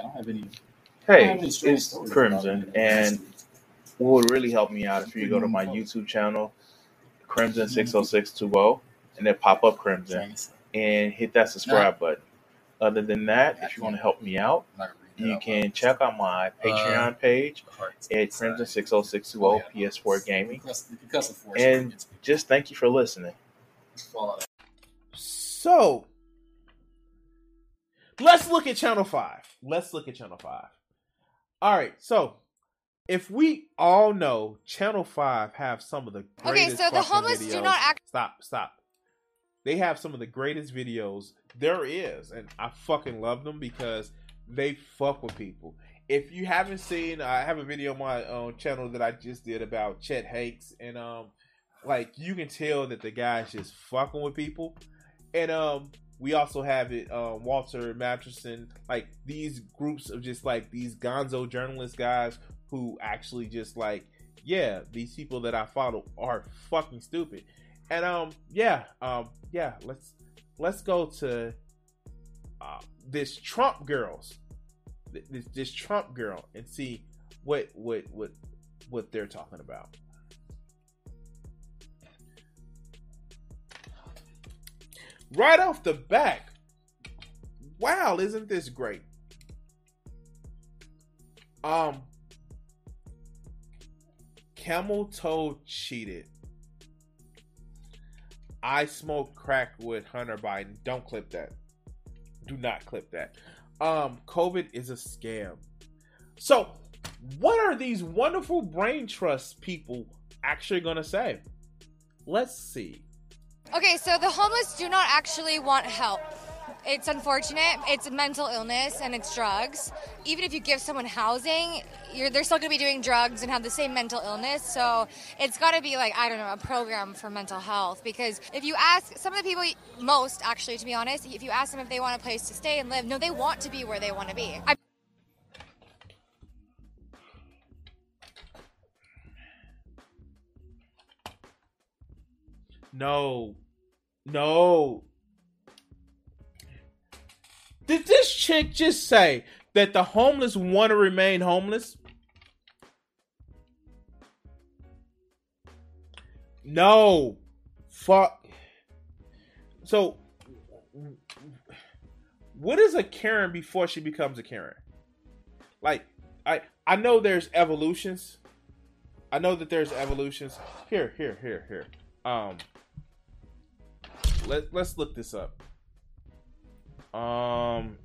I don't have any. Hey, it's Crimson, and what would really help me out if you go to my YouTube channel, Crimson six oh six two oh, and then pop up Crimson and hit that subscribe button. Other than that, if you want to help me out, you can check out my Patreon page at Crimson six oh six two oh PS4 Gaming, and just thank you for listening. So let's look at Channel Five. Let's look at Channel Five. All right, so if we all know Channel Five have some of the Okay, so the homeless videos. do not act. Stop, stop. They have some of the greatest videos there is, and I fucking love them because they fuck with people. If you haven't seen, I have a video on my own channel that I just did about Chet Hanks, and um, like you can tell that the guy's just fucking with people, and um, we also have it, um, Walter Masterson, like these groups of just like these gonzo journalist guys who actually just like, yeah, these people that I follow are fucking stupid. And um, yeah, um, yeah, let's let's go to uh, this Trump girls, this this Trump girl, and see what what what what they're talking about. Right off the back, wow, isn't this great? Um, Camel Toe cheated. I smoke crack with Hunter Biden. Don't clip that. Do not clip that. Um, COVID is a scam. So, what are these wonderful brain trust people actually going to say? Let's see. Okay, so the homeless do not actually want help. It's unfortunate. It's mental illness and it's drugs. Even if you give someone housing, they're still going to be doing drugs and have the same mental illness. So it's got to be like, I don't know, a program for mental health. Because if you ask some of the people, most actually, to be honest, if you ask them if they want a place to stay and live, no, they want to be where they want to be. I- No. No. Did this chick just say that the homeless want to remain homeless? No. Fuck. So, what is a Karen before she becomes a Karen? Like, I I know there's evolutions. I know that there's evolutions. Here, here, here, here. Um, let let's look this up. Um.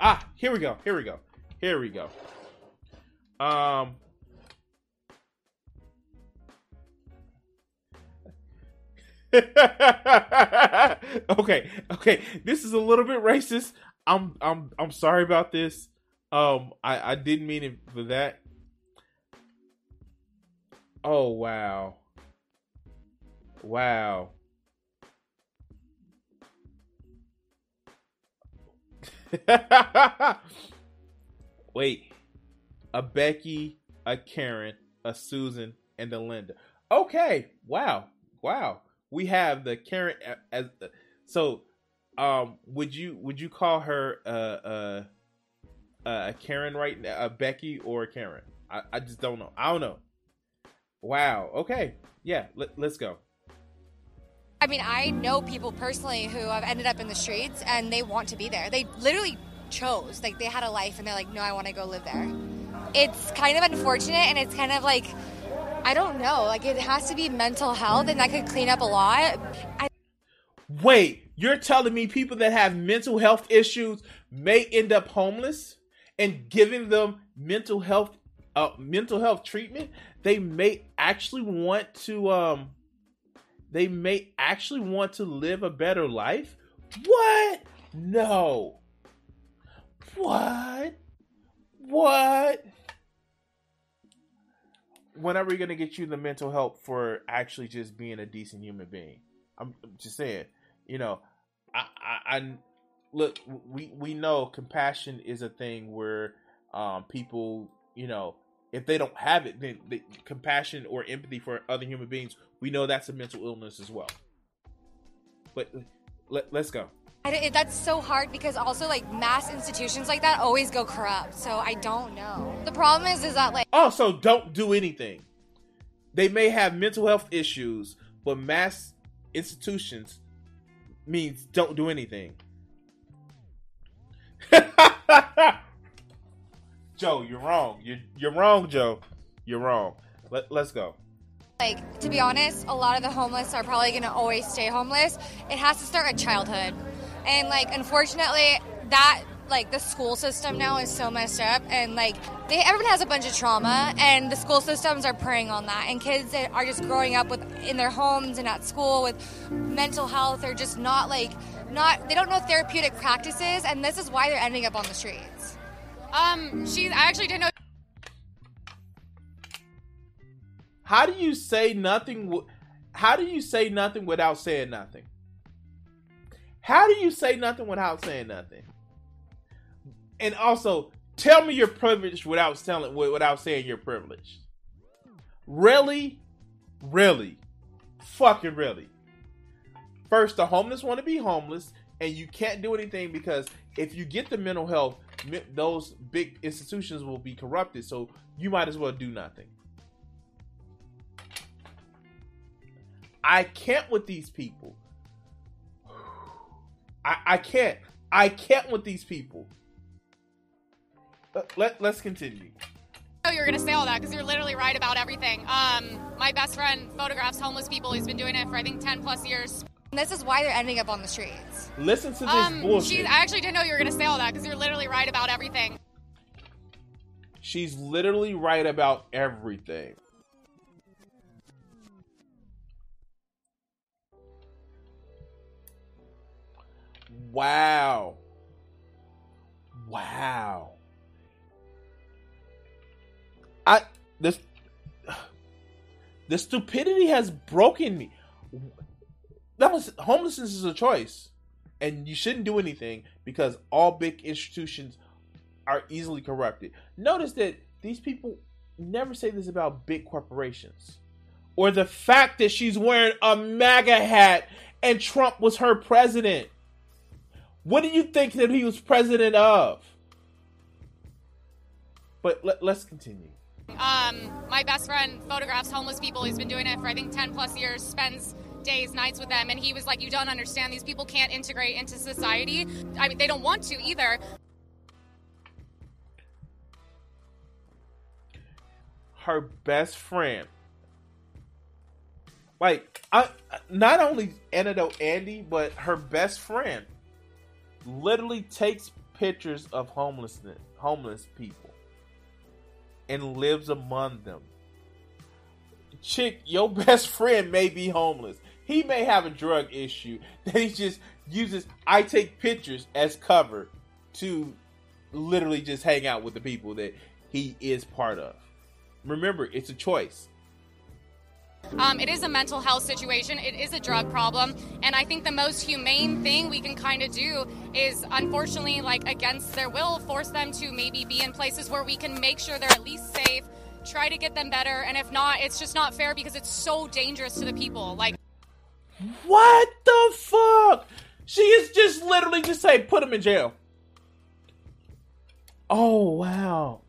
Ah, here we go. Here we go. Here we go. Um. okay, okay. This is a little bit racist. I'm I'm I'm sorry about this. Um I I didn't mean it for that. Oh wow. Wow. Wait. A Becky, a Karen, a Susan, and a Linda. Okay. Wow. Wow. We have the Karen as so um would you would you call her uh uh a Karen right now, a Becky or a Karen? I, I just don't know. I don't know. Wow. Okay. Yeah. Let, let's go. I mean, I know people personally who have ended up in the streets and they want to be there. They literally chose. Like, they had a life and they're like, no, I want to go live there. It's kind of unfortunate and it's kind of like, I don't know. Like, it has to be mental health and that could clean up a lot. I- Wait, you're telling me people that have mental health issues may end up homeless and giving them mental health uh, mental health treatment? They may actually want to um they may actually want to live a better life? What? No. What? What? When are we gonna get you the mental help for actually just being a decent human being? I'm just saying, you know, I, I, I look, we we know compassion is a thing where um, people, you know, if they don't have it, then the compassion or empathy for other human beings, we know that's a mental illness as well. But let, let's go. I, that's so hard because also like mass institutions like that always go corrupt. So I don't know. The problem is, is that like also don't do anything. They may have mental health issues, but mass institutions means don't do anything. Joe, you're wrong. You're you're wrong, Joe. You're wrong. Let, let's go. Like to be honest, a lot of the homeless are probably going to always stay homeless. It has to start at childhood. And like unfortunately, that like the school system now is so messed up and like they everyone has a bunch of trauma and the school systems are preying on that and kids that are just growing up with in their homes and at school with mental health or just not like not they don't know therapeutic practices and this is why they're ending up on the streets. Um she i actually didn't know how do you say nothing how do you say nothing without saying nothing how do you say nothing without saying nothing? And also, tell me you're privileged without telling without saying you're privileged. Really? Really? Fucking really. First, the homeless want to be homeless, and you can't do anything because if you get the mental health, those big institutions will be corrupted. So you might as well do nothing. I can't with these people. I, I can't. I can't with these people. Let, let, let's continue. Oh, you're gonna say all that because you're literally right about everything. Um, my best friend photographs homeless people. He's been doing it for I think ten plus years. And this is why they're ending up on the streets. Listen to this um, bullshit. I actually didn't know you were gonna say all that because you're literally right about everything. She's literally right about everything. Wow. Wow. I this the stupidity has broken me. That was homelessness is a choice. And you shouldn't do anything because all big institutions are easily corrupted. Notice that these people never say this about big corporations. Or the fact that she's wearing a MAGA hat and Trump was her president. What do you think that he was president of? But let, us continue. Um, my best friend photographs homeless people. He's been doing it for I think ten plus years. Spends days, nights with them, and he was like, "You don't understand. These people can't integrate into society. I mean, they don't want to either." Her best friend, like, I not only antidote Andy, but her best friend literally takes pictures of homelessness, homeless people, and lives among them. Chick, your best friend may be homeless. He may have a drug issue that he just uses. I take pictures as cover to literally just hang out with the people that he is part of. Remember, it's a choice. Um, it is a mental health situation. It is a drug problem. And I think the most humane thing we can kind of do is, unfortunately, like against their will, force them to maybe be in places where we can make sure they're at least safe, try to get them better. And if not, it's just not fair because it's so dangerous to the people. Like, what the fuck? She is just literally just say, put them in jail. Oh, wow.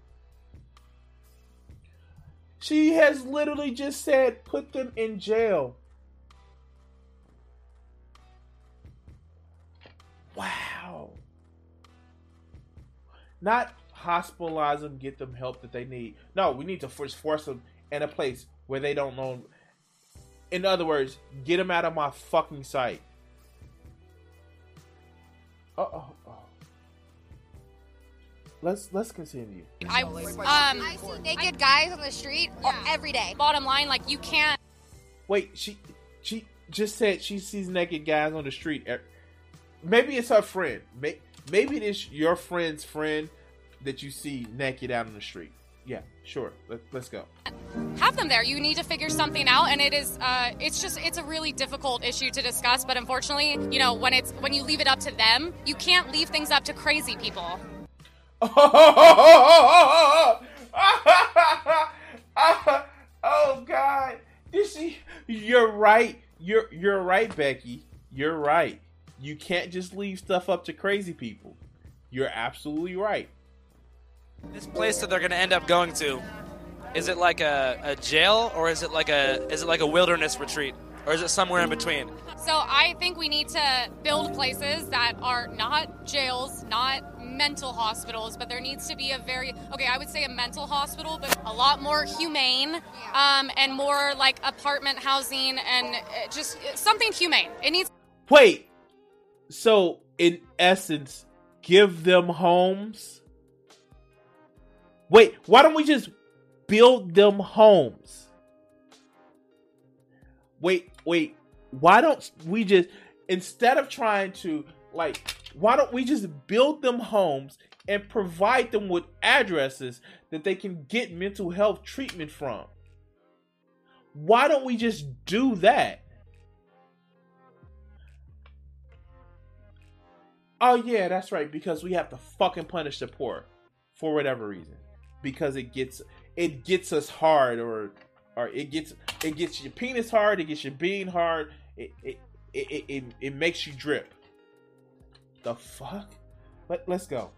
She has literally just said, put them in jail. Wow. Not hospitalize them, get them help that they need. No, we need to force, force them in a place where they don't know. In other words, get them out of my fucking sight. Uh oh let's let's continue. I um I see naked guys on the street yeah. every day. Bottom line, like you can't. Wait, she she just said she sees naked guys on the street. Maybe it's her friend. Maybe it is your friend's friend that you see naked out on the street. Yeah, sure. Let, us go. Have them there. You need to figure something out, and it is. Uh, it's just. It's a really difficult issue to discuss. But unfortunately, you know, when it's when you leave it up to them, you can't leave things up to crazy people. oh God! This is, you're right. You're you're right, Becky. You're right. You can't just leave stuff up to crazy people. You're absolutely right. This place that they're going to end up going to, is it like a, a jail or is it like a is it like a wilderness retreat or is it somewhere in between? So I think we need to build places that are not jails, not mental hospitals, but there needs to be a very okay. I would say a mental hospital, but a lot more humane um, and more like apartment housing and uh, just something humane. It needs. Wait, so in essence, give them homes. Wait, why don't we just build them homes? Wait, wait, why don't we just instead of trying to like why don't we just build them homes and provide them with addresses that they can get mental health treatment from? Why don't we just do that? Oh yeah, that's right. Because we have to fucking punish the poor for whatever reason. Because it gets it gets us hard, or or it gets it gets your penis hard, it gets your bean hard. It it it it, it makes you drip. The fuck? Let let's go.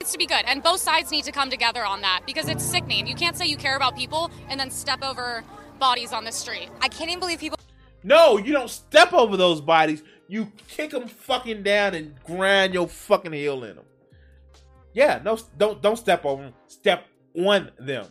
Needs to be good, and both sides need to come together on that because it's sickening. You can't say you care about people and then step over bodies on the street. I can't even believe people. No, you don't step over those bodies. You kick them fucking down and grind your fucking heel in them. Yeah, no, don't don't step over them. Step on them.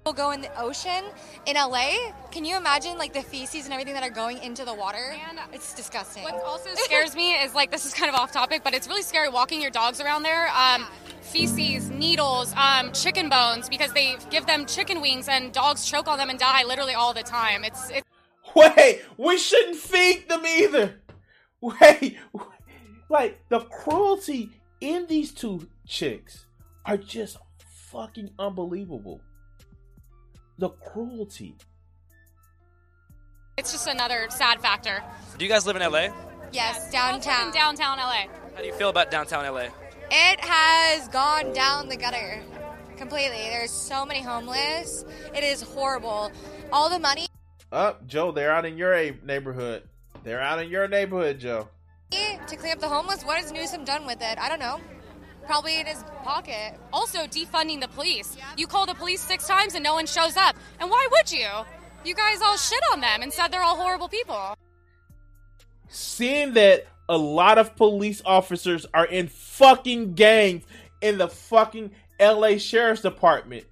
People go in the ocean in LA. Can you imagine like the feces and everything that are going into the water? And it's disgusting. What also scares me is like this is kind of off topic, but it's really scary walking your dogs around there. Um, feces, needles, um, chicken bones because they give them chicken wings and dogs choke on them and die literally all the time. It's it's. Wait, we shouldn't feed them either. Wait, like the cruelty in these two chicks are just fucking unbelievable. The cruelty. It's just another sad factor. Do you guys live in LA? yes, downtown. in downtown LA. How do you feel about downtown LA? It has gone down the gutter completely. There's so many homeless. It is horrible. All the money Up, oh, Joe. They're out in your neighborhood. They're out in your neighborhood, Joe. to clean up the homeless. What has Newsom done with it? I don't know. Probably in his pocket. Also, defunding the police. You call the police six times and no one shows up. And why would you? You guys all shit on them and said they're all horrible people. Seeing that a lot of police officers are in fucking gangs in the fucking LA Sheriff's Department.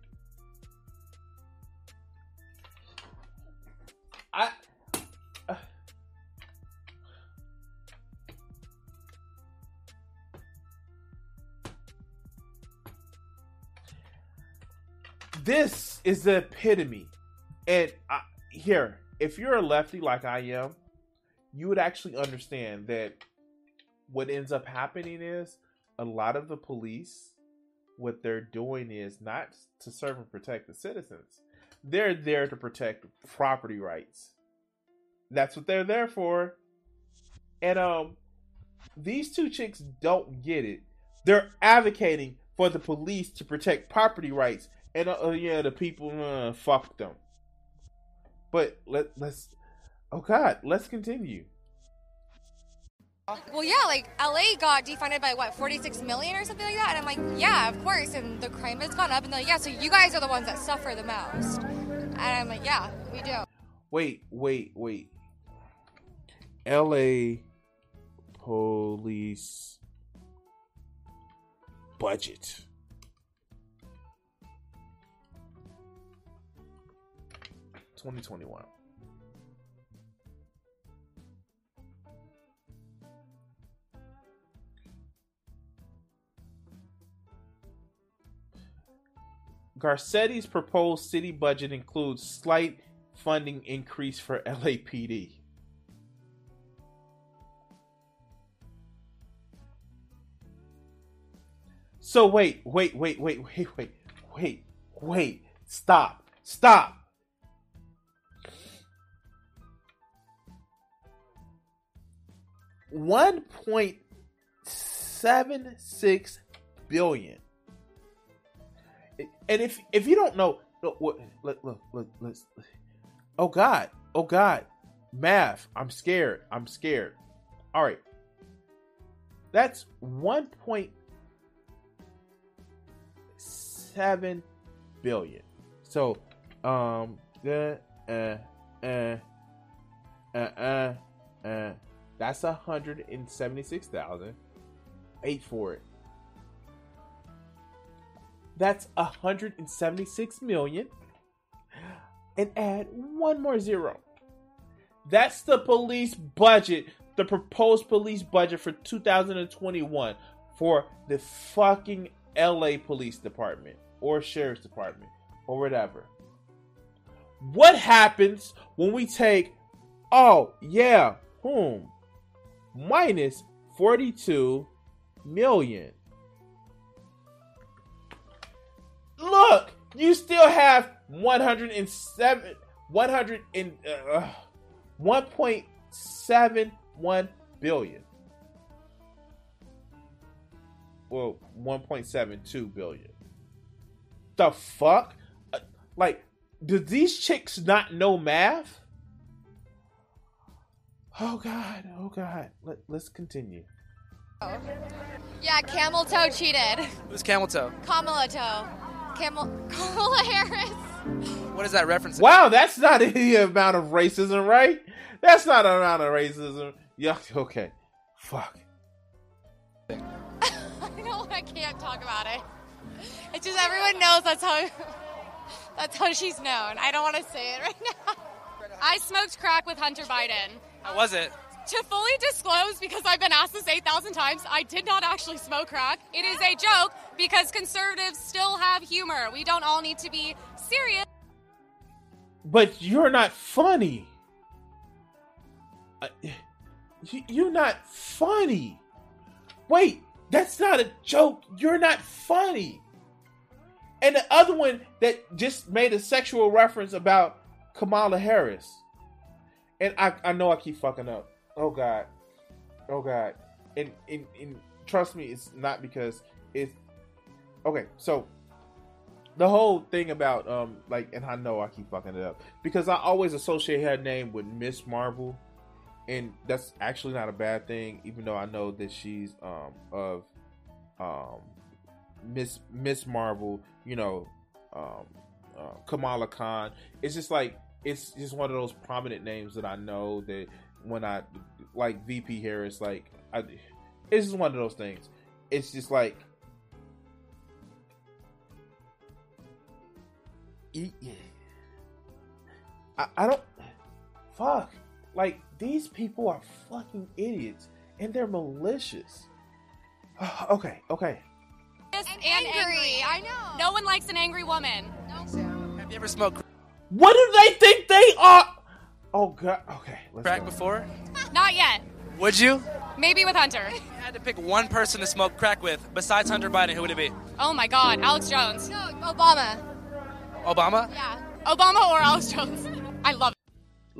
This is the epitome. And I, here, if you're a lefty like I am, you would actually understand that what ends up happening is a lot of the police, what they're doing is not to serve and protect the citizens. They're there to protect property rights. That's what they're there for. And um these two chicks don't get it. They're advocating for the police to protect property rights and uh, yeah, the people uh, fuck them. But let let's oh god, let's continue. Well, yeah, like LA got defunded by what, 46 million or something like that? And I'm like, yeah, of course. And the crime has gone up. And they're like, yeah, so you guys are the ones that suffer the most. And I'm like, yeah, we do. Wait, wait, wait. LA police budget. Twenty twenty one. Garcetti's proposed city budget includes slight funding increase for LAPD. So wait, wait, wait, wait, wait, wait, wait, wait. Stop. Stop. One point seven six billion. And if if you don't know, look, look, look, look. Oh God, oh God, math. I'm scared. I'm scared. All right, that's one point seven billion. So, um, uh, uh, uh, uh, uh, uh that's a hundred and seventy six thousand. Eight for it. That's a hundred and seventy six million. And add one more zero. That's the police budget, the proposed police budget for 2021 for the fucking LA Police Department or Sheriff's Department or whatever. What happens when we take, oh, yeah, hmm, minus 42 million? Look, you still have 107, 100 and, uh, 1.71 billion. Well, 1.72 billion. The fuck? Uh, like, do these chicks not know math? Oh god, oh god. Let, let's continue. Yeah, camel toe cheated. Who's camel toe? Kamala toe. Camel Kamala Harris. What is that reference? Wow, that's not any amount of racism, right? That's not an amount of racism. Yeah, okay. Fuck. I know I can't talk about it. It's just everyone knows that's how that's how she's known. I don't want to say it right now. I smoked crack with Hunter Biden. How was it? To fully disclose, because I've been asked this 8,000 times, I did not actually smoke crack. It is a joke because conservatives still have humor. We don't all need to be serious. But you're not funny. Uh, you're not funny. Wait, that's not a joke. You're not funny. And the other one that just made a sexual reference about Kamala Harris. And I, I know I keep fucking up. Oh God. Oh God. And, and, and trust me, it's not because it's okay. So the whole thing about um like and I know I keep fucking it up because I always associate her name with Miss Marvel and that's actually not a bad thing even though I know that she's um of um Miss Miss Marvel, you know, um uh, Kamala Khan. It's just like it's just one of those prominent names that I know that when I like VP Harris like I it's just one of those things. It's just like I, I don't. Fuck. Like, these people are fucking idiots and they're malicious. okay, okay. And, angry. I know. No one likes an angry woman. No. Have you ever smoked What do they think they are? Oh, God. Okay. Let's crack go. before? Not yet. Would you? Maybe with Hunter. If you had to pick one person to smoke crack with besides Hunter Biden, who would it be? Oh my God, Alex Jones. No, Obama. Obama? Yeah. Obama or Alex Jones. I love it.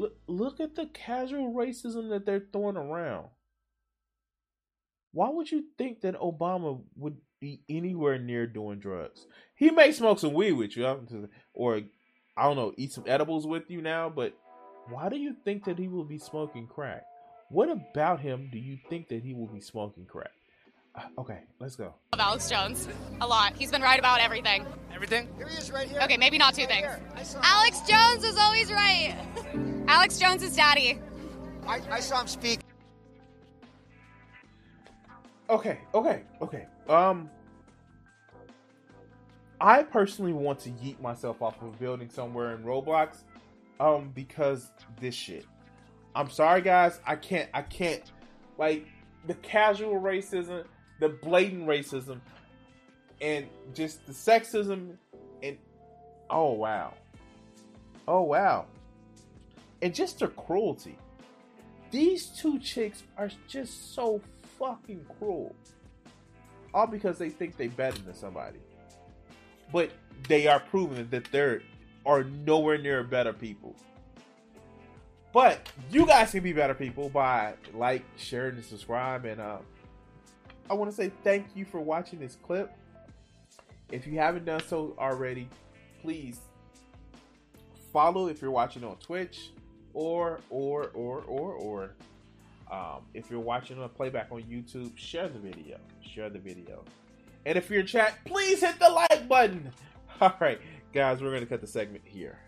Look, look at the casual racism that they're throwing around. Why would you think that Obama would be anywhere near doing drugs? He may smoke some weed with you, or I don't know, eat some edibles with you now, but why do you think that he will be smoking crack? What about him do you think that he will be smoking crack? Uh, okay, let's go. Love Alex Jones a lot. He's been right about everything. Everything? Here he is right here. Okay, maybe not two Right things. here. I saw, Alex Jones is always right. Alex Jones is daddy. I, I saw him speak. Okay, okay, okay. Um, I personally want to yeet myself off of a building somewhere in Roblox, um, because this shit. I'm sorry, guys. I can't. I can't. Like the casual racism, the blatant racism, and just the sexism, and oh wow, oh wow, and just the cruelty. These two chicks are just so fucking cruel. All because they think they better than somebody. But they are proving that there are nowhere near better people. But you guys can be better people by like, sharing, and subscribe, and uh, I want to say thank you for watching this clip. If you haven't done so already, please follow if you're watching on Twitch or or or or or um, if you're watching a playback on YouTube, share the video. Share the video. And if you're in chat, please hit the like button. All right, guys, we're going to cut the segment here.